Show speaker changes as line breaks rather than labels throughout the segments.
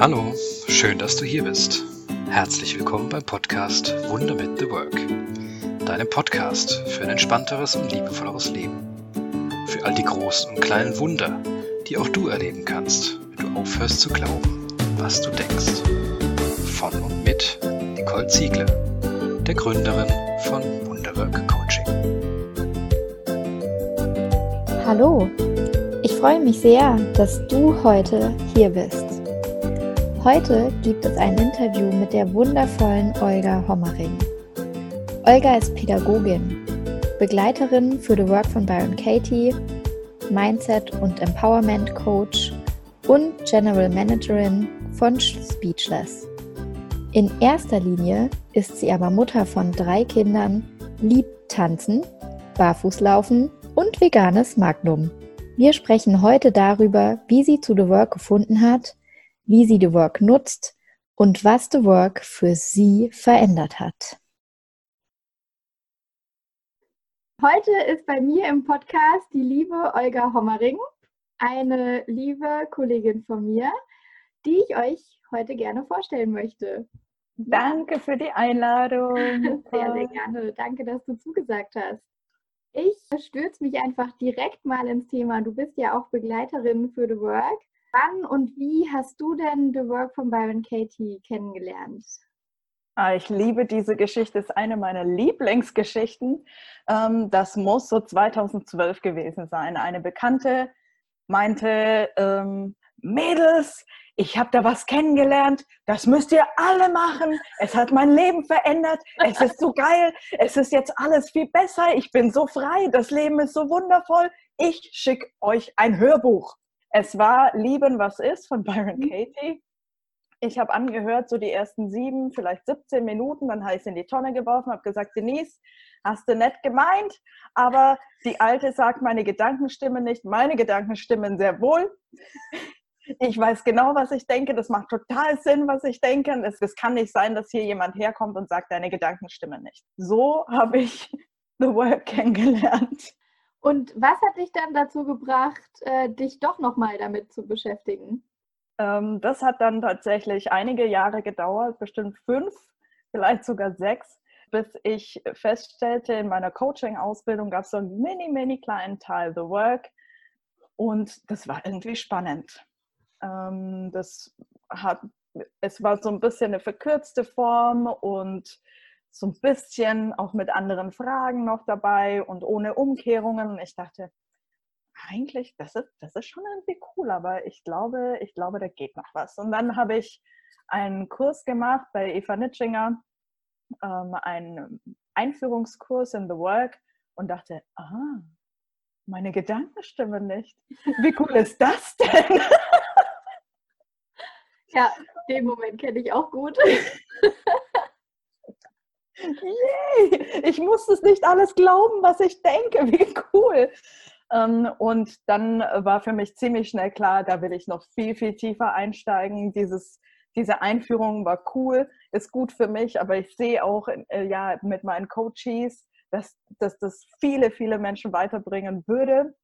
Hallo, schön, dass du hier bist. Herzlich willkommen beim Podcast Wunder mit The Work. Deinem Podcast für ein entspannteres und liebevolleres Leben. Für all die großen und kleinen Wunder, die auch du erleben kannst, wenn du aufhörst zu glauben, was du denkst. Von und mit Nicole Ziegler, der Gründerin von Wunderwork Coaching.
Hallo, ich freue mich sehr, dass du heute hier bist. Heute gibt es ein Interview mit der wundervollen Olga Hommering. Olga ist Pädagogin, Begleiterin für The Work von Byron Katie, Mindset- und Empowerment Coach und General Managerin von Speechless. In erster Linie ist sie aber Mutter von drei Kindern, liebt Tanzen, Barfußlaufen und veganes Magnum. Wir sprechen heute darüber, wie sie zu The Work gefunden hat wie sie The Work nutzt und was The Work für sie verändert hat. Heute ist bei mir im Podcast die liebe Olga Hommering, eine liebe Kollegin von mir, die ich euch heute gerne vorstellen möchte.
Danke für die Einladung.
Sehr, sehr gerne. Danke, dass du zugesagt hast. Ich stürze mich einfach direkt mal ins Thema. Du bist ja auch Begleiterin für The Work. Wann und wie hast du denn The Work von Byron Katie kennengelernt?
Ah, ich liebe diese Geschichte, ist eine meiner Lieblingsgeschichten. Ähm, das muss so 2012 gewesen sein. Eine Bekannte meinte, ähm, Mädels, ich habe da was kennengelernt, das müsst ihr alle machen. Es hat mein Leben verändert, es ist so geil, es ist jetzt alles viel besser, ich bin so frei, das Leben ist so wundervoll. Ich schicke euch ein Hörbuch. Es war Lieben, was ist von Byron mhm. Katie. Ich habe angehört, so die ersten sieben, vielleicht 17 Minuten, dann habe ich es in die Tonne geworfen, habe gesagt, Denise, hast du nett gemeint, aber die Alte sagt meine Gedankenstimme nicht, meine Gedankenstimmen sehr wohl. Ich weiß genau, was ich denke, das macht total Sinn, was ich denke. Es, es kann nicht sein, dass hier jemand herkommt und sagt, deine Gedankenstimme nicht. So habe ich The Work kennengelernt.
Und was hat dich dann dazu gebracht, äh, dich doch nochmal damit zu beschäftigen?
Ähm, das hat dann tatsächlich einige Jahre gedauert, bestimmt fünf, vielleicht sogar sechs, bis ich feststellte, in meiner Coaching-Ausbildung gab es so einen mini, mini kleinen Teil, The Work. Und das war irgendwie spannend. Ähm, das hat, es war so ein bisschen eine verkürzte Form und so ein bisschen auch mit anderen Fragen noch dabei und ohne Umkehrungen. Ich dachte, eigentlich, das ist, das ist schon irgendwie cool, aber ich glaube, ich glaube, da geht noch was. Und dann habe ich einen Kurs gemacht bei Eva Nitschinger, ähm, einen Einführungskurs in The Work und dachte, ah, meine Gedanken stimmen nicht. Wie cool ist das denn?
Ja, den Moment kenne ich auch gut.
Yay! Ich muss es nicht alles glauben, was ich denke. Wie cool. Ähm, und dann war für mich ziemlich schnell klar, da will ich noch viel, viel tiefer einsteigen. Dieses, diese Einführung war cool, ist gut für mich, aber ich sehe auch äh, ja, mit meinen Coaches, dass, dass das viele, viele Menschen weiterbringen würde,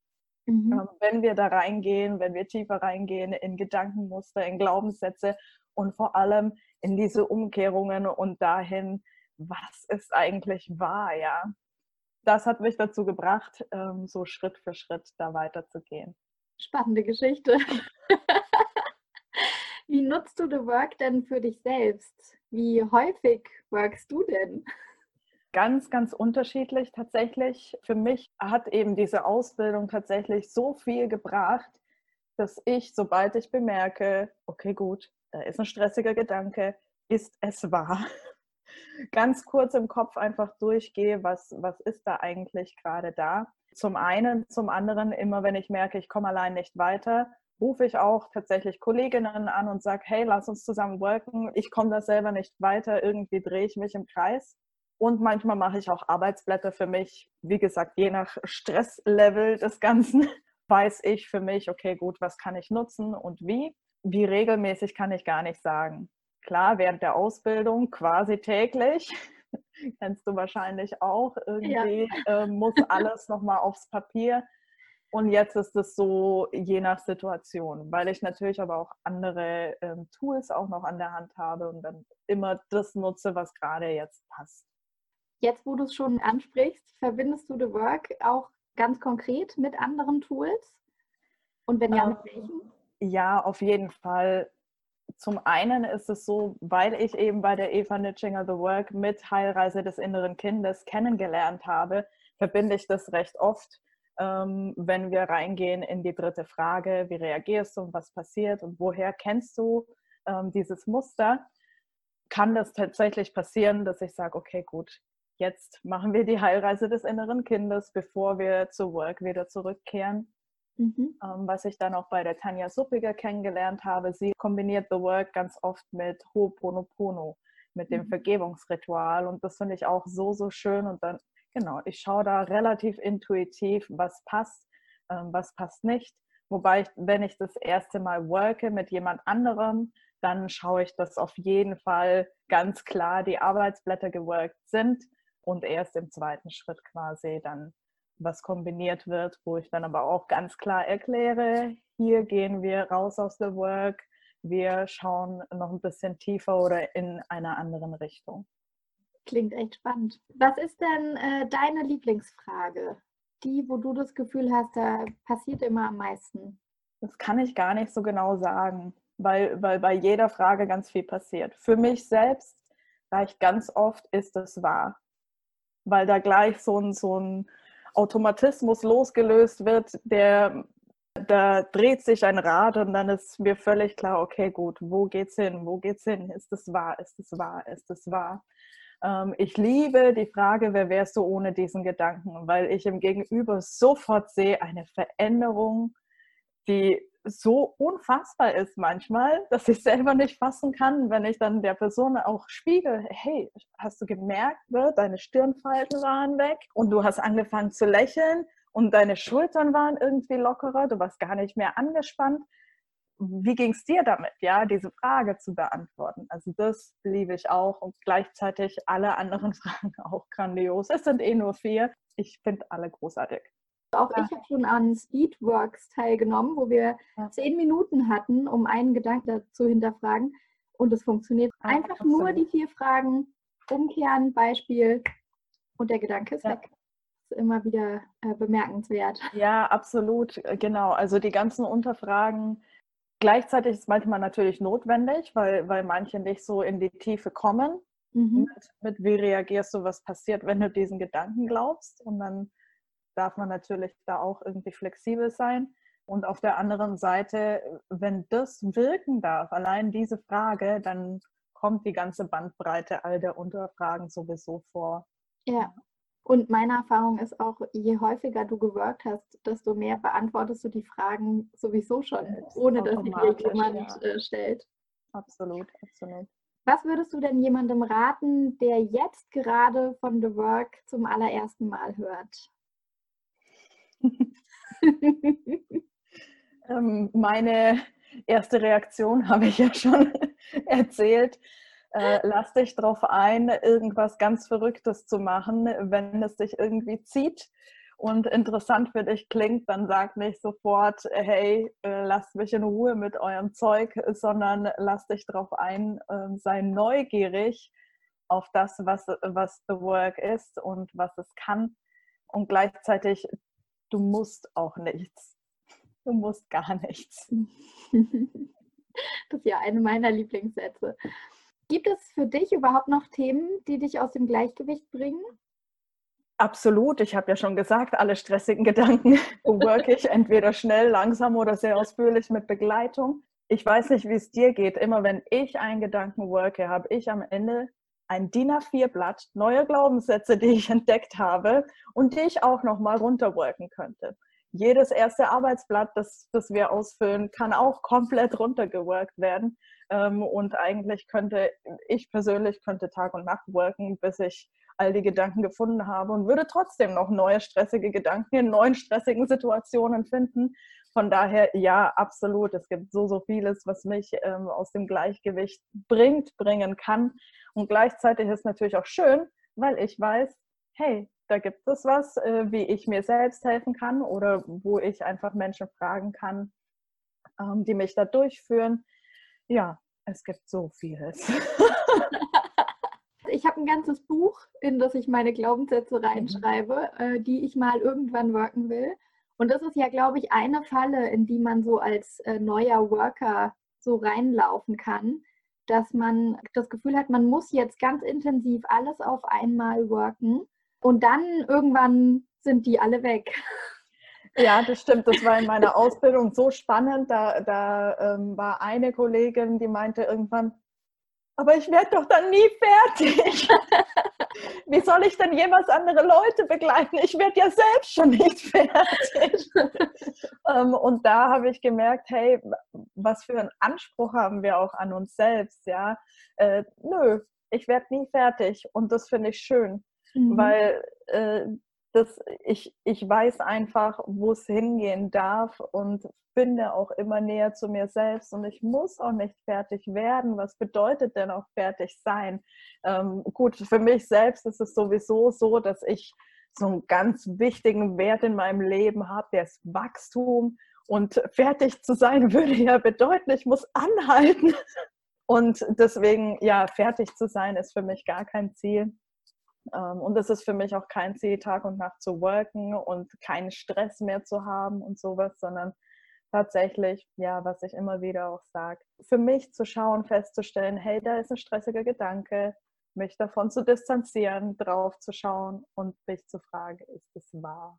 mhm. Ähm, wenn wir da reingehen, wenn wir tiefer reingehen in Gedankenmuster, in Glaubenssätze und vor allem in diese Umkehrungen und dahin, was ist eigentlich wahr, ja. Das hat mich dazu gebracht, ähm, so Schritt für Schritt da weiterzugehen.
Spannende Geschichte. Wie nutzt du The Work denn für dich selbst? Wie häufig workst du denn?
Ganz, ganz unterschiedlich tatsächlich. Für mich hat eben diese Ausbildung tatsächlich so viel gebracht, dass ich, sobald ich bemerke, okay, gut, da ist ein stressiger Gedanke, ist es wahr? Ganz kurz im Kopf einfach durchgehe, was, was ist da eigentlich gerade da. Zum einen, zum anderen, immer wenn ich merke, ich komme allein nicht weiter, rufe ich auch tatsächlich Kolleginnen an und sage, hey, lass uns zusammen worken. Ich komme da selber nicht weiter, irgendwie drehe ich mich im Kreis. Und manchmal mache ich auch Arbeitsblätter für mich. Wie gesagt, je nach Stresslevel des Ganzen weiß ich für mich, okay, gut, was kann ich nutzen und wie. Wie regelmäßig kann ich gar nicht sagen klar, während der Ausbildung quasi täglich. Kennst du wahrscheinlich auch. Irgendwie ja. äh, muss alles nochmal aufs Papier. Und jetzt ist es so je nach Situation, weil ich natürlich aber auch andere ähm, Tools auch noch an der Hand habe und dann immer das nutze, was gerade jetzt passt.
Jetzt, wo du es schon ansprichst, verbindest du The Work auch ganz konkret mit anderen Tools? Und wenn ja, mit ähm, welchen?
Ja, auf jeden Fall. Zum einen ist es so, weil ich eben bei der Eva Nitschinger The Work mit Heilreise des inneren Kindes kennengelernt habe, verbinde ich das recht oft, ähm, wenn wir reingehen in die dritte Frage, wie reagierst du und was passiert und woher kennst du ähm, dieses Muster, kann das tatsächlich passieren, dass ich sage, okay, gut, jetzt machen wir die Heilreise des inneren Kindes, bevor wir zu Work wieder zurückkehren. Mhm. Ähm, was ich dann auch bei der Tanja Suppiger kennengelernt habe, sie kombiniert The Work ganz oft mit Ho'oponopono, mit dem mhm. Vergebungsritual. Und das finde ich auch so, so schön. Und dann, genau, ich schaue da relativ intuitiv, was passt, ähm, was passt nicht. Wobei, ich, wenn ich das erste Mal worke mit jemand anderem, dann schaue ich, dass auf jeden Fall ganz klar die Arbeitsblätter geworkt sind und erst im zweiten Schritt quasi dann was kombiniert wird, wo ich dann aber auch ganz klar erkläre, hier gehen wir raus aus der Work, wir schauen noch ein bisschen tiefer oder in einer anderen Richtung.
Klingt echt spannend. Was ist denn äh, deine Lieblingsfrage? Die, wo du das Gefühl hast, da passiert immer am meisten?
Das kann ich gar nicht so genau sagen, weil, weil bei jeder Frage ganz viel passiert. Für mich selbst reicht ganz oft, ist es wahr? Weil da gleich so ein, so ein Automatismus losgelöst wird, der da dreht sich ein Rad und dann ist mir völlig klar, okay, gut, wo geht's hin? Wo geht's hin? Ist es wahr? Ist es wahr? Ist es wahr? Ähm, ich liebe die Frage, wer wärst du ohne diesen Gedanken, weil ich im Gegenüber sofort sehe eine Veränderung, die so unfassbar ist manchmal, dass ich selber nicht fassen kann, wenn ich dann der Person auch spiegel, hey, hast du gemerkt, ne, deine Stirnfalten waren weg und du hast angefangen zu lächeln und deine Schultern waren irgendwie lockerer, du warst gar nicht mehr angespannt. Wie ging es dir damit, ja, diese Frage zu beantworten? Also das liebe ich auch und gleichzeitig alle anderen Fragen auch grandios. Es sind eh nur vier. Ich finde alle großartig.
Auch ja. ich habe schon an Speedworks teilgenommen, wo wir ja. zehn Minuten hatten, um einen Gedanken zu hinterfragen. Und es funktioniert ja, einfach absolut. nur die vier Fragen, umkehren, Beispiel und der Gedanke ist weg. Das ist immer wieder äh, bemerkenswert.
Ja, absolut, äh, genau. Also die ganzen Unterfragen. Gleichzeitig ist es manchmal natürlich notwendig, weil, weil manche nicht so in die Tiefe kommen. Mhm. Mit, mit wie reagierst du, was passiert, wenn du diesen Gedanken glaubst. Und dann darf man natürlich da auch irgendwie flexibel sein. Und auf der anderen Seite, wenn das wirken darf, allein diese Frage, dann kommt die ganze Bandbreite all der Unterfragen sowieso vor.
Ja. Und meine Erfahrung ist auch, je häufiger du geworkt hast, desto mehr beantwortest du die Fragen sowieso schon, ohne dass sie dir jemand ja. Äh, stellt.
Absolut, absolut.
Was würdest du denn jemandem raten, der jetzt gerade von The Work zum allerersten Mal hört?
ähm, meine erste Reaktion habe ich ja schon erzählt. Äh, lass dich darauf ein, irgendwas ganz Verrücktes zu machen. Wenn es dich irgendwie zieht und interessant für dich klingt, dann sag nicht sofort, hey, äh, lasst mich in Ruhe mit eurem Zeug, sondern lass dich darauf ein, äh, sei neugierig auf das, was, was The Work ist und was es kann. Und gleichzeitig du musst auch nichts. Du musst gar nichts.
Das ist ja eine meiner Lieblingssätze. Gibt es für dich überhaupt noch Themen, die dich aus dem Gleichgewicht bringen?
Absolut. Ich habe ja schon gesagt, alle stressigen Gedanken work ich entweder schnell, langsam oder sehr ausführlich mit Begleitung. Ich weiß nicht, wie es dir geht. Immer wenn ich einen Gedanken worke, habe ich am Ende ein DIN A4-Blatt, neue Glaubenssätze, die ich entdeckt habe und die ich auch nochmal runterworken könnte. Jedes erste Arbeitsblatt, das, das wir ausfüllen, kann auch komplett runtergeworkt werden. Ähm, und eigentlich könnte ich persönlich könnte Tag und Nacht worken, bis ich all die Gedanken gefunden habe und würde trotzdem noch neue stressige Gedanken in neuen stressigen Situationen finden. Von daher, ja, absolut. Es gibt so, so vieles, was mich ähm, aus dem Gleichgewicht bringt, bringen kann. Und gleichzeitig ist es natürlich auch schön, weil ich weiß, hey, da gibt es was, äh, wie ich mir selbst helfen kann oder wo ich einfach Menschen fragen kann, ähm, die mich da durchführen. Ja, es gibt so vieles.
ich habe ein ganzes Buch, in das ich meine Glaubenssätze mhm. reinschreibe, mhm. die ich mal irgendwann worken will. Und das ist ja, glaube ich, eine Falle, in die man so als äh, neuer Worker so reinlaufen kann, dass man das Gefühl hat, man muss jetzt ganz intensiv alles auf einmal worken und dann irgendwann sind die alle weg.
Ja, das stimmt. Das war in meiner Ausbildung so spannend. Da, da ähm, war eine Kollegin, die meinte irgendwann, aber ich werde doch dann nie fertig. Wie soll ich denn jemals andere Leute begleiten? Ich werde ja selbst schon nicht fertig. Ähm, und da habe ich gemerkt, hey, was für einen Anspruch haben wir auch an uns selbst, ja? Äh, nö, ich werde nie fertig und das finde ich schön, mhm. weil äh, das, ich, ich weiß einfach, wo es hingehen darf und finde auch immer näher zu mir selbst und ich muss auch nicht fertig werden. Was bedeutet denn auch fertig sein? Ähm, gut, für mich selbst ist es sowieso so, dass ich so einen ganz wichtigen Wert in meinem Leben habe, der ist Wachstum. Und fertig zu sein würde ja bedeuten, ich muss anhalten. Und deswegen, ja, fertig zu sein ist für mich gar kein Ziel. Ähm, und es ist für mich auch kein Ziel, Tag und Nacht zu worken und keinen Stress mehr zu haben und sowas, sondern tatsächlich, ja, was ich immer wieder auch sage, für mich zu schauen, festzustellen, hey, da ist ein stressiger Gedanke, mich davon zu distanzieren, drauf zu schauen und mich zu fragen, ist es wahr?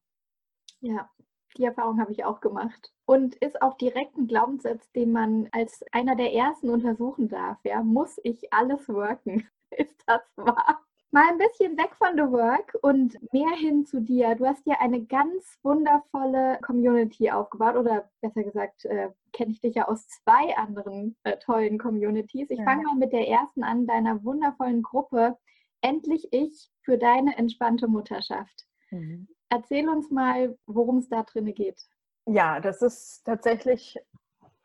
Ja, die Erfahrung habe ich auch gemacht. Und ist auch direkt ein Glaubenssatz, den man als einer der ersten untersuchen darf. Ja, muss ich alles worken? Ist das wahr? Mal ein bisschen weg von The Work und mehr hin zu dir. Du hast dir eine ganz wundervolle Community aufgebaut oder besser gesagt, äh, kenne ich dich ja aus zwei anderen äh, tollen Communities. Ich ja. fange mal mit der ersten an, deiner wundervollen Gruppe. Endlich ich für deine entspannte Mutterschaft. Mhm. Erzähl uns mal, worum es da drin geht.
Ja, das ist tatsächlich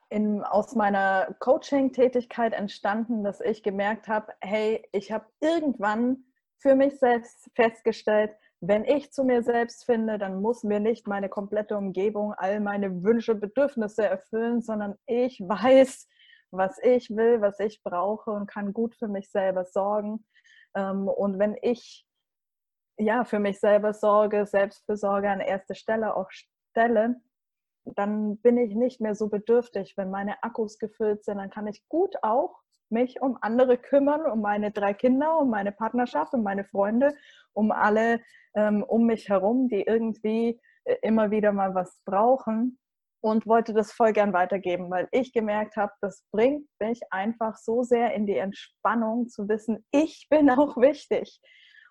in, aus meiner Coaching-Tätigkeit entstanden, dass ich gemerkt habe, hey, ich habe irgendwann für mich selbst festgestellt, wenn ich zu mir selbst finde, dann muss mir nicht meine komplette Umgebung all meine Wünsche, Bedürfnisse erfüllen, sondern ich weiß, was ich will, was ich brauche und kann gut für mich selber sorgen. Ähm, und wenn ich ja für mich selber sorge, Selbstbesorge an erste Stelle auch stelle, dann bin ich nicht mehr so bedürftig. Wenn meine Akkus gefüllt sind, dann kann ich gut auch mich um andere kümmern, um meine drei Kinder, um meine Partnerschaft, um meine Freunde, um alle ähm, um mich herum, die irgendwie äh, immer wieder mal was brauchen und wollte das voll gern weitergeben, weil ich gemerkt habe, das bringt mich einfach so sehr in die Entspannung zu wissen, ich bin auch wichtig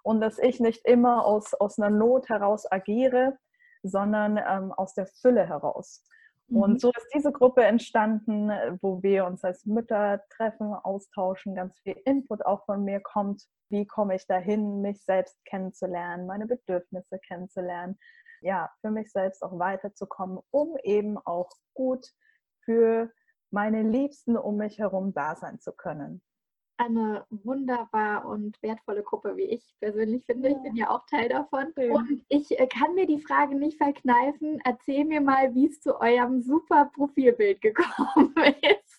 und dass ich nicht immer aus, aus einer Not heraus agiere, sondern ähm, aus der Fülle heraus. Und mhm. so ist diese Gruppe entstanden, wo wir uns als Mütter treffen, austauschen, ganz viel Input auch von mir kommt. Wie komme ich dahin, mich selbst kennenzulernen, meine Bedürfnisse kennenzulernen, ja, für mich selbst auch weiterzukommen, um eben auch gut für meine Liebsten um mich herum da sein zu können
eine wunderbar und wertvolle Gruppe, wie ich persönlich finde. Ich bin ja auch Teil davon. Und ich äh, kann mir die Frage nicht verkneifen. Erzähl mir mal, wie es zu eurem super Profilbild gekommen ist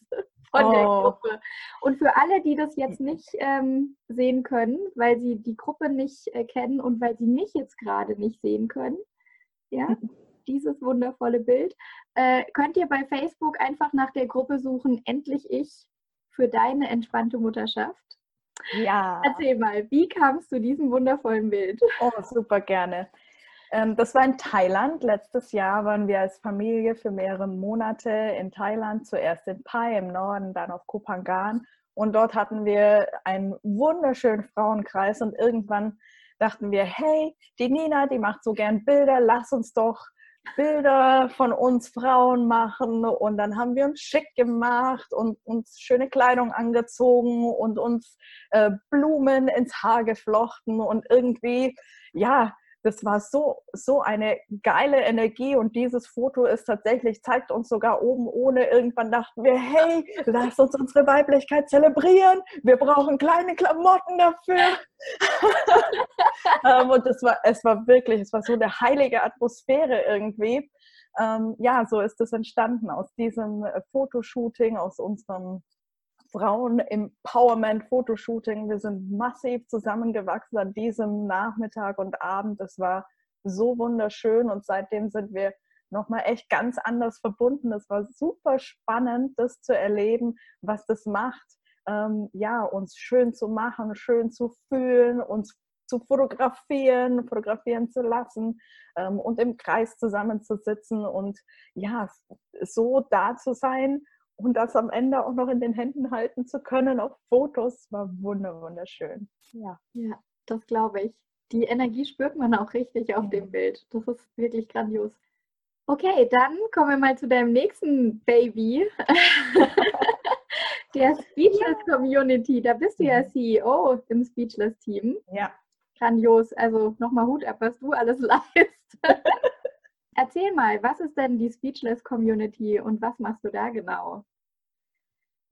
von oh. der Gruppe. Und für alle, die das jetzt nicht ähm, sehen können, weil sie die Gruppe nicht äh, kennen und weil sie mich jetzt gerade nicht sehen können, ja, dieses wundervolle Bild, äh, könnt ihr bei Facebook einfach nach der Gruppe suchen, endlich ich für deine entspannte Mutterschaft.
Ja.
Erzähl mal, wie kamst du diesem wundervollen Bild?
Oh, super gerne. Ähm, das war in Thailand. Letztes Jahr waren wir als Familie für mehrere Monate in Thailand, zuerst in Pai im Norden, dann auf Kopangan. Und dort hatten wir einen wunderschönen Frauenkreis und irgendwann dachten wir, hey, die Nina, die macht so gern Bilder, lass uns doch Bilder von uns Frauen machen und dann haben wir uns schick gemacht und uns schöne Kleidung angezogen und uns äh, Blumen ins Haar geflochten und irgendwie, ja, das war so, so eine geile Energie und dieses Foto ist tatsächlich, zeigt uns sogar oben ohne, irgendwann dachten wir, hey, lass uns unsere Weiblichkeit zelebrieren, wir brauchen kleine Klamotten dafür. Ähm, und das war, es war wirklich, es war so eine heilige Atmosphäre irgendwie. Ähm, ja, so ist es entstanden aus diesem Fotoshooting, aus unserem Frauen-Empowerment-Fotoshooting. Wir sind massiv zusammengewachsen an diesem Nachmittag und Abend. Es war so wunderschön und seitdem sind wir nochmal echt ganz anders verbunden. Es war super spannend, das zu erleben, was das macht. Ähm, ja, uns schön zu machen, schön zu fühlen, uns zu fotografieren, fotografieren zu lassen ähm, und im Kreis zusammenzusitzen und ja, so da zu sein und das am Ende auch noch in den Händen halten zu können auf Fotos war wunderschön.
Ja, ja das glaube ich. Die Energie spürt man auch richtig auf dem Bild. Das ist wirklich grandios. Okay, dann kommen wir mal zu deinem nächsten Baby. Der Speechless ja. Community. Da bist du ja CEO im Speechless Team.
Ja.
Grandios. Also nochmal Hut ab, was du alles leistest. Erzähl mal, was ist denn die Speechless Community und was machst du da genau?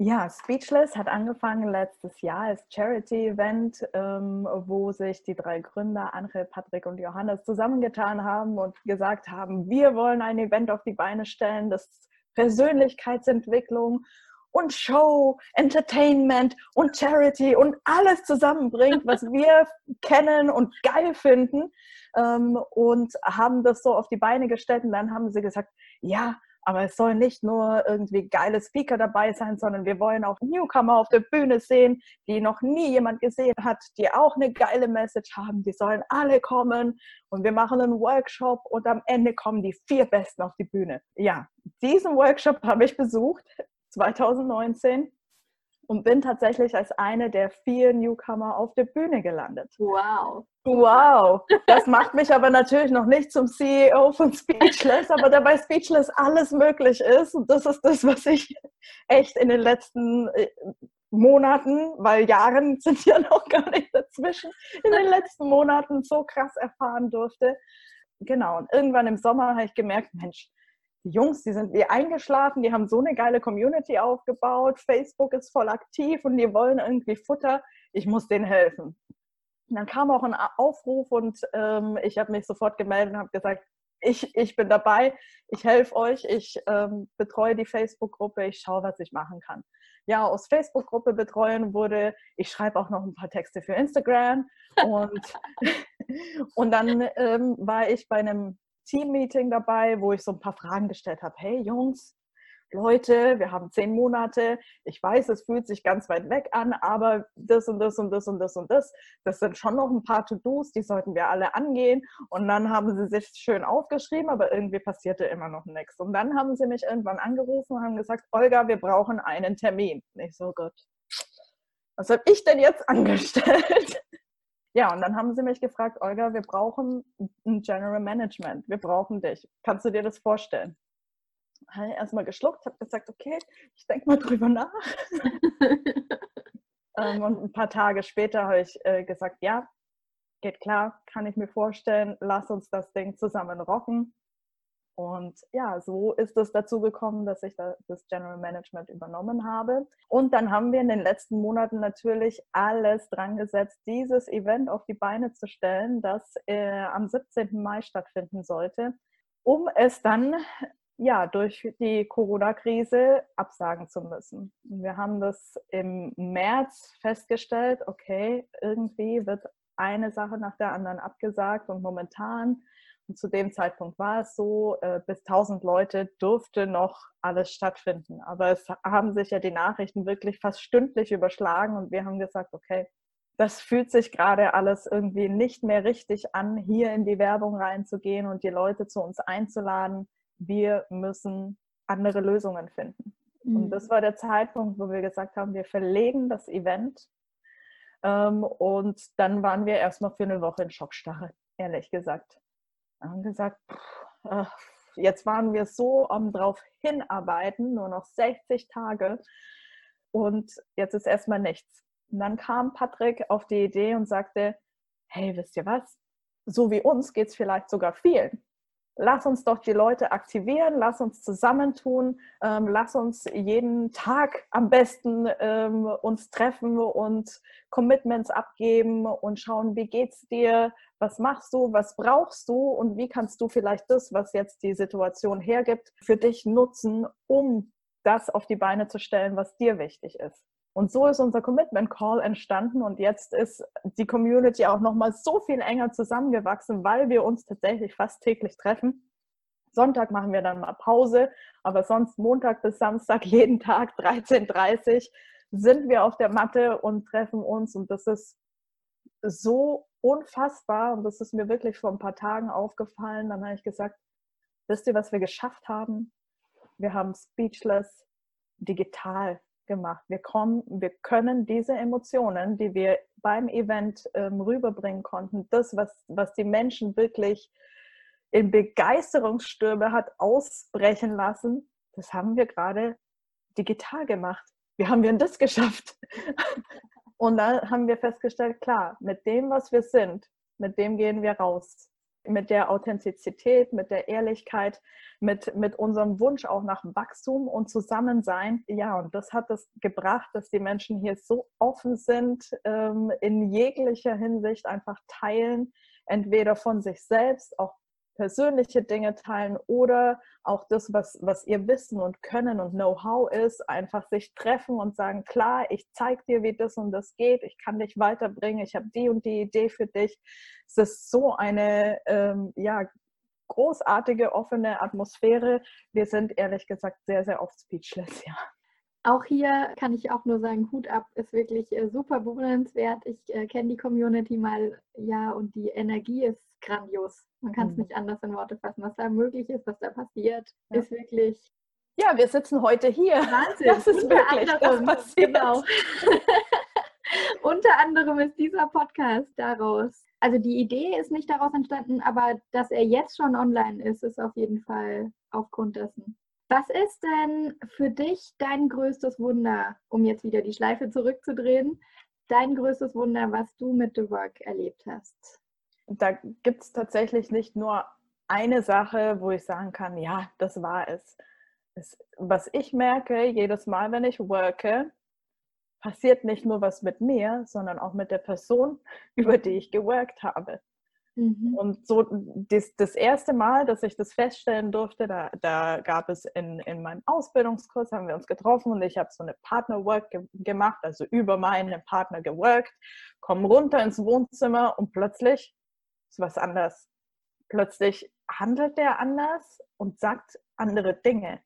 Ja, Speechless hat angefangen letztes Jahr als Charity-Event, ähm, wo sich die drei Gründer, Angel, Patrick und Johannes, zusammengetan haben und gesagt haben, wir wollen ein Event auf die Beine stellen, das Persönlichkeitsentwicklung und Show, Entertainment und Charity und alles zusammenbringt, was wir kennen und geil finden. Ähm, und haben das so auf die Beine gestellt. Und dann haben sie gesagt, ja, aber es sollen nicht nur irgendwie geile Speaker dabei sein, sondern wir wollen auch Newcomer auf der Bühne sehen, die noch nie jemand gesehen hat, die auch eine geile Message haben. Die sollen alle kommen und wir machen einen Workshop und am Ende kommen die vier Besten auf die Bühne. Ja, diesen Workshop habe ich besucht 2019 und bin tatsächlich als eine der vier Newcomer auf der Bühne gelandet.
Wow.
Wow. Das macht mich aber natürlich noch nicht zum CEO von Speechless, aber dabei Speechless alles möglich ist. Und das ist das, was ich echt in den letzten äh, Monaten, weil Jahren sind ja noch gar nicht dazwischen, in den letzten Monaten so krass erfahren durfte. Genau. Und irgendwann im Sommer habe ich gemerkt, Mensch, die Jungs, die sind wie eingeschlafen, die haben so eine geile Community aufgebaut, Facebook ist voll aktiv und die wollen irgendwie Futter, ich muss denen helfen. Und dann kam auch ein Aufruf und ähm, ich habe mich sofort gemeldet und habe gesagt, ich, ich bin dabei, ich helfe euch, ich ähm, betreue die Facebook-Gruppe, ich schaue, was ich machen kann. Ja, aus Facebook-Gruppe betreuen wurde, ich schreibe auch noch ein paar Texte für Instagram. Und, und dann ähm, war ich bei einem Team-Meeting dabei, wo ich so ein paar Fragen gestellt habe. Hey Jungs, Leute, wir haben zehn Monate. Ich weiß, es fühlt sich ganz weit weg an, aber das und das und das und das und das, das sind schon noch ein paar To-Dos, die sollten wir alle angehen. Und dann haben sie sich schön aufgeschrieben, aber irgendwie passierte immer noch nichts. Und dann haben sie mich irgendwann angerufen und haben gesagt, Olga, wir brauchen einen Termin. Und ich so, Gott, was habe ich denn jetzt angestellt? Ja, und dann haben sie mich gefragt, Olga, wir brauchen ein General Management, wir brauchen dich. Kannst du dir das vorstellen? Habe ich erstmal geschluckt, habe gesagt, okay, ich denke mal drüber nach. ähm, und ein paar Tage später habe ich äh, gesagt, ja, geht klar, kann ich mir vorstellen, lass uns das Ding zusammen rocken. Und ja, so ist es dazu gekommen, dass ich das General Management übernommen habe. Und dann haben wir in den letzten Monaten natürlich alles dran gesetzt, dieses Event auf die Beine zu stellen, das äh, am 17. Mai stattfinden sollte, um es dann ja, durch die Corona-Krise absagen zu müssen. Wir haben das im März festgestellt, okay, irgendwie wird eine Sache nach der anderen abgesagt und momentan und zu dem Zeitpunkt war es so, äh, bis 1000 Leute durfte noch alles stattfinden. Aber es haben sich ja die Nachrichten wirklich fast stündlich überschlagen und wir haben gesagt, okay, das fühlt sich gerade alles irgendwie nicht mehr richtig an, hier in die Werbung reinzugehen und die Leute zu uns einzuladen. Wir müssen andere Lösungen finden. Mhm. Und das war der Zeitpunkt, wo wir gesagt haben, wir verlegen das Event. Ähm, und dann waren wir erstmal für eine Woche in Schockstarre, ehrlich gesagt haben gesagt, äh, jetzt waren wir so am drauf hinarbeiten, nur noch 60 Tage und jetzt ist erstmal nichts. Und dann kam Patrick auf die Idee und sagte, hey, wisst ihr was? so wie uns geht es vielleicht sogar vielen. Lass uns doch die Leute aktivieren, lass uns zusammentun, ähm, lass uns jeden Tag am besten ähm, uns treffen und Commitments abgeben und schauen, wie geht's dir, was machst du, was brauchst du und wie kannst du vielleicht das, was jetzt die Situation hergibt, für dich nutzen, um das auf die Beine zu stellen, was dir wichtig ist. Und so ist unser Commitment Call entstanden und jetzt ist die Community auch noch mal so viel enger zusammengewachsen, weil wir uns tatsächlich fast täglich treffen. Sonntag machen wir dann mal Pause, aber sonst Montag bis Samstag jeden Tag 13:30 Uhr sind wir auf der Matte und treffen uns und das ist so unfassbar und das ist mir wirklich vor ein paar Tagen aufgefallen. Dann habe ich gesagt, wisst ihr, was wir geschafft haben? Wir haben Speechless digital gemacht. Wir, kommen, wir können diese Emotionen, die wir beim Event ähm, rüberbringen konnten, das, was, was die Menschen wirklich in Begeisterungsstürme hat ausbrechen lassen, das haben wir gerade digital gemacht. Wie haben wir denn das geschafft? Und dann haben wir festgestellt, klar, mit dem, was wir sind, mit dem gehen wir raus mit der Authentizität, mit der Ehrlichkeit, mit, mit unserem Wunsch auch nach Wachstum und Zusammensein. Ja, und das hat es gebracht, dass die Menschen hier so offen sind, ähm, in jeglicher Hinsicht einfach teilen, entweder von sich selbst, auch persönliche Dinge teilen oder auch das, was, was ihr Wissen und Können und Know-how ist, einfach sich treffen und sagen, klar, ich zeige dir, wie das und das geht, ich kann dich weiterbringen, ich habe die und die Idee für dich. Es ist so eine ähm, ja, großartige, offene Atmosphäre. Wir sind ehrlich gesagt sehr, sehr oft speechless, ja.
Auch hier kann ich auch nur sagen, Hut ab ist wirklich äh, super bewundernswert. Ich äh, kenne die Community mal, ja, und die Energie ist grandios. Man kann es mhm. nicht anders in Worte fassen. Was da möglich ist, was da passiert, ja. ist wirklich.
Ja, wir sitzen heute hier.
Wahnsinn. Das ist Unter wirklich anderem, das passiert. Genau. Unter anderem ist dieser Podcast daraus. Also die Idee ist nicht daraus entstanden, aber dass er jetzt schon online ist, ist auf jeden Fall aufgrund dessen. Was ist denn für dich dein größtes Wunder, um jetzt wieder die Schleife zurückzudrehen, dein größtes Wunder, was du mit The Work erlebt hast?
da gibt es tatsächlich nicht nur eine Sache, wo ich sagen kann, ja, das war es. es. Was ich merke, jedes Mal, wenn ich worke, passiert nicht nur was mit mir, sondern auch mit der Person, über die ich geworkt habe. Mhm. Und so das, das, erste Mal, dass ich das feststellen durfte, da, da gab es in, in meinem Ausbildungskurs, haben wir uns getroffen und ich habe so eine Partnerwork ge gemacht, also über meinen Partner geworkt, komme runter ins Wohnzimmer und plötzlich ist was anders. Plötzlich handelt der anders und sagt andere Dinge.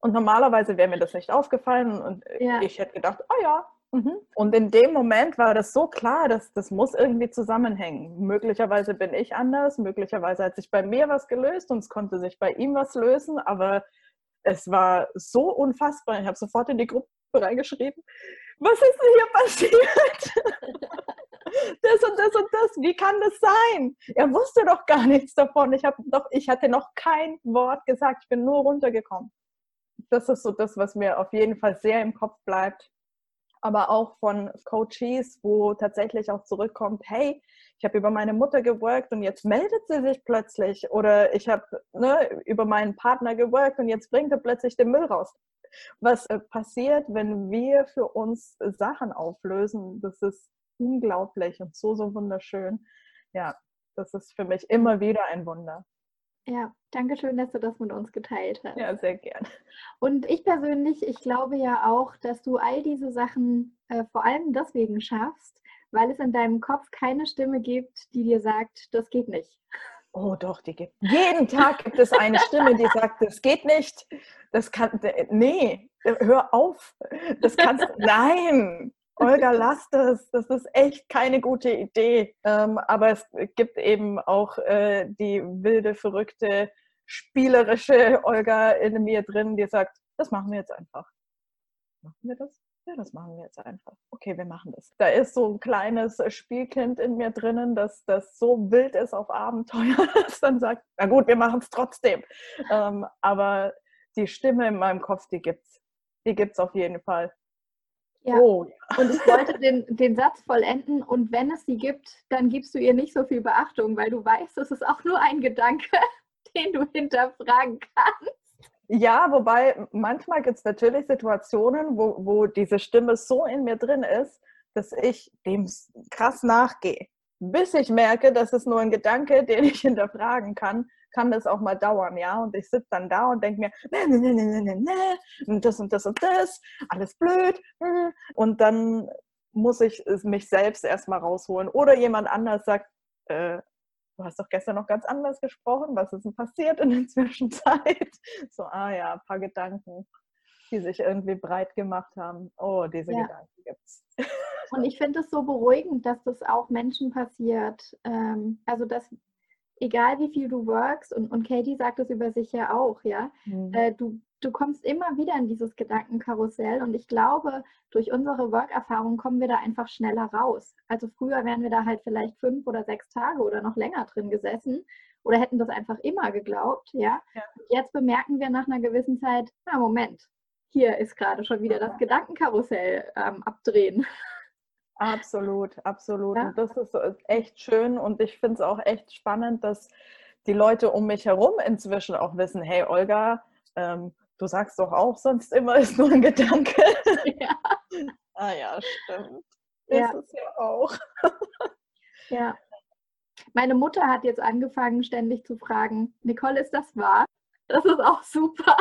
Und normalerweise wäre mir das nicht aufgefallen und ja. ich hätte gedacht, oh ja. Mhm. Und in dem Moment war das so klar, dass das muss irgendwie zusammenhängen. Möglicherweise bin ich anders, möglicherweise hat sich bei mir was gelöst und es konnte sich bei ihm was lösen, aber es war so unfassbar. Ich habe sofort in die Gruppe reingeschrieben, was ist denn hier passiert? das und das und das, wie kann das sein? Er wusste doch gar nichts davon. Ich, doch, ich hatte noch kein Wort gesagt, ich bin nur runtergekommen. Das ist so das, was mir auf jeden Fall sehr im Kopf bleibt. Aber auch von Coaches, wo tatsächlich auch zurückkommt, hey, ich habe über meine Mutter geworkt und jetzt meldet sie sich plötzlich. Oder ich habe ne, über meinen Partner geworkt und jetzt bringt er plötzlich den Müll raus. Was äh, passiert, wenn wir für uns Sachen auflösen, das ist unglaublich und so, so wunderschön. Ja, das ist für mich immer wieder ein Wunder.
Ja, danke schön, dass du das mit uns geteilt hast.
Ja, sehr gern.
Und ich persönlich, ich glaube ja auch, dass du all diese Sachen äh, vor allem deswegen schaffst, weil es in deinem Kopf keine Stimme gibt, die dir sagt, das geht nicht.
Oh doch, die gibt. Jeden Tag gibt es eine Stimme, die sagt, das geht nicht. Das kann. Nee, hör auf. Das kannst. Nein. Olga, lass das, das ist echt keine gute Idee. Ähm, aber es gibt eben auch äh, die wilde, verrückte, spielerische Olga in mir drin, die sagt, das machen wir jetzt einfach. Machen wir das? Ja, das machen wir jetzt einfach. Okay, wir machen das. Da ist so ein kleines Spielkind in mir drinnen, das, das so wild ist auf Abenteuer, das dann sagt, na gut, wir machen es trotzdem. Ähm, aber die Stimme in meinem Kopf, die gibt's. Die gibt's auf jeden Fall.
Ja. Oh. Und ich wollte den, den Satz vollenden und wenn es sie gibt, dann gibst du ihr nicht so viel Beachtung, weil du weißt, es ist auch nur ein Gedanke, den du hinterfragen kannst.
Ja, wobei manchmal gibt es natürlich Situationen, wo, wo diese Stimme so in mir drin ist, dass ich dem krass nachgehe. Bis ich merke, das ist nur ein Gedanke, den ich hinterfragen kann, kann das auch mal dauern, ja. Und ich sitze dann da und denke mir, ne, ne, ne, ne, ne, ne, und das und das und das, alles blöd. Hm. Und dann muss ich mich selbst erstmal rausholen. Oder jemand anders sagt, äh, du hast doch gestern noch ganz anders gesprochen, was ist denn passiert in der Zwischenzeit? So, ah ja, ein paar Gedanken, die sich irgendwie breit gemacht haben. Oh, diese ja. Gedanken gibt's.
Und ich finde es so beruhigend, dass das auch Menschen passiert. Ähm, also, dass egal wie viel du workst, und, und Katie sagt es über sich ja auch, ja, mhm. äh, du, du kommst immer wieder in dieses Gedankenkarussell und ich glaube, durch unsere Work-Erfahrung kommen wir da einfach schneller raus. Also früher wären wir da halt vielleicht fünf oder sechs Tage oder noch länger drin gesessen oder hätten das einfach immer geglaubt, ja. ja. Jetzt bemerken wir nach einer gewissen Zeit, na Moment, hier ist gerade schon wieder das Gedankenkarussell ähm, abdrehen.
Absolut, absolut. Ja. Und das ist echt schön und ich finde es auch echt spannend, dass die Leute um mich herum inzwischen auch wissen, hey Olga, ähm, du sagst doch auch sonst immer, ist nur ein Gedanke. Ja. ah ja, stimmt. Ja. Ist es ja auch.
ja. Meine Mutter hat jetzt angefangen, ständig zu fragen, Nicole, ist das wahr? Das ist auch super.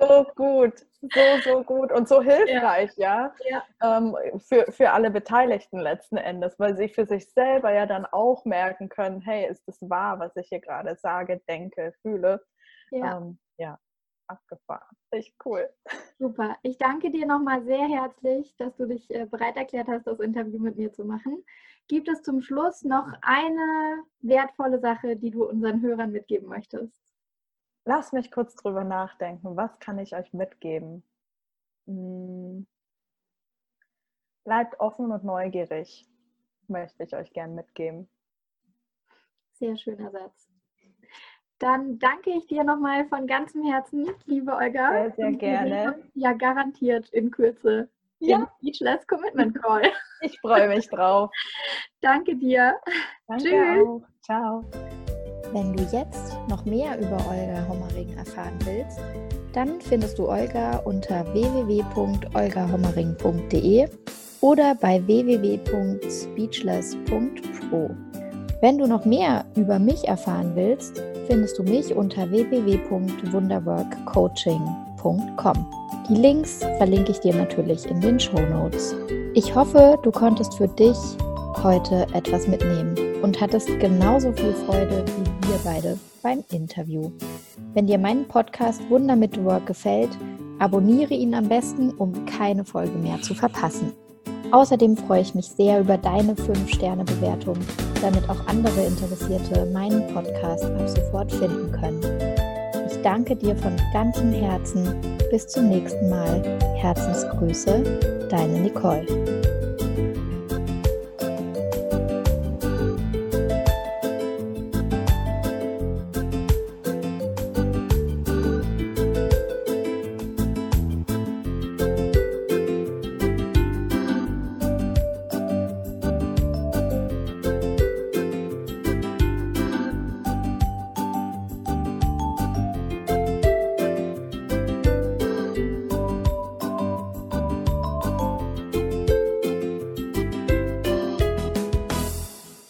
so gut, so, so gut und so hilfreich, ja, ja. Ähm, für, für alle Beteiligten letzten Endes, weil sie für sich selber ja dann auch merken können, hey, ist das wahr, was ich hier gerade sage, denke, fühle. Ja. Ähm, ja, abgefahren. Echt cool.
Super. Ich danke dir nochmal sehr herzlich, dass du dich äh, bereit erklärt hast, das Interview mit mir zu machen. Gibt es zum Schluss noch eine wertvolle Sache, die du unseren Hörern mitgeben möchtest?
Lass mich kurz drüber nachdenken. Was kann ich euch mitgeben? Hm. Bleibt offen und neugierig, möchte ich euch gern mitgeben.
Sehr schöner Satz. Dann danke ich dir nochmal von ganzem Herzen, liebe Olga.
Sehr, sehr gerne.
Ja, garantiert in Kürze ja. Speechless Commitment Call.
Ich freue mich drauf.
danke dir.
Danke Tschüss. Auch. Ciao.
Wenn du jetzt noch mehr über Olga Hommering erfahren willst, dann findest du Olga unter www.olgahommering.de oder bei www.speechless.pro. Wenn du noch mehr über mich erfahren willst, findest du mich unter www.wunderworkcoaching.com. Die Links verlinke ich dir natürlich in den Show Notes. Ich hoffe, du konntest für dich heute etwas mitnehmen und hattest genauso viel Freude wie wir beide beim Interview. Wenn dir mein Podcast Wunder mit Work gefällt, abonniere ihn am besten, um keine Folge mehr zu verpassen. Außerdem freue ich mich sehr über deine 5-Sterne-Bewertung, damit auch andere Interessierte meinen Podcast ab sofort finden können. Ich danke dir von ganzem Herzen. Bis zum nächsten Mal. Herzensgrüße, deine Nicole.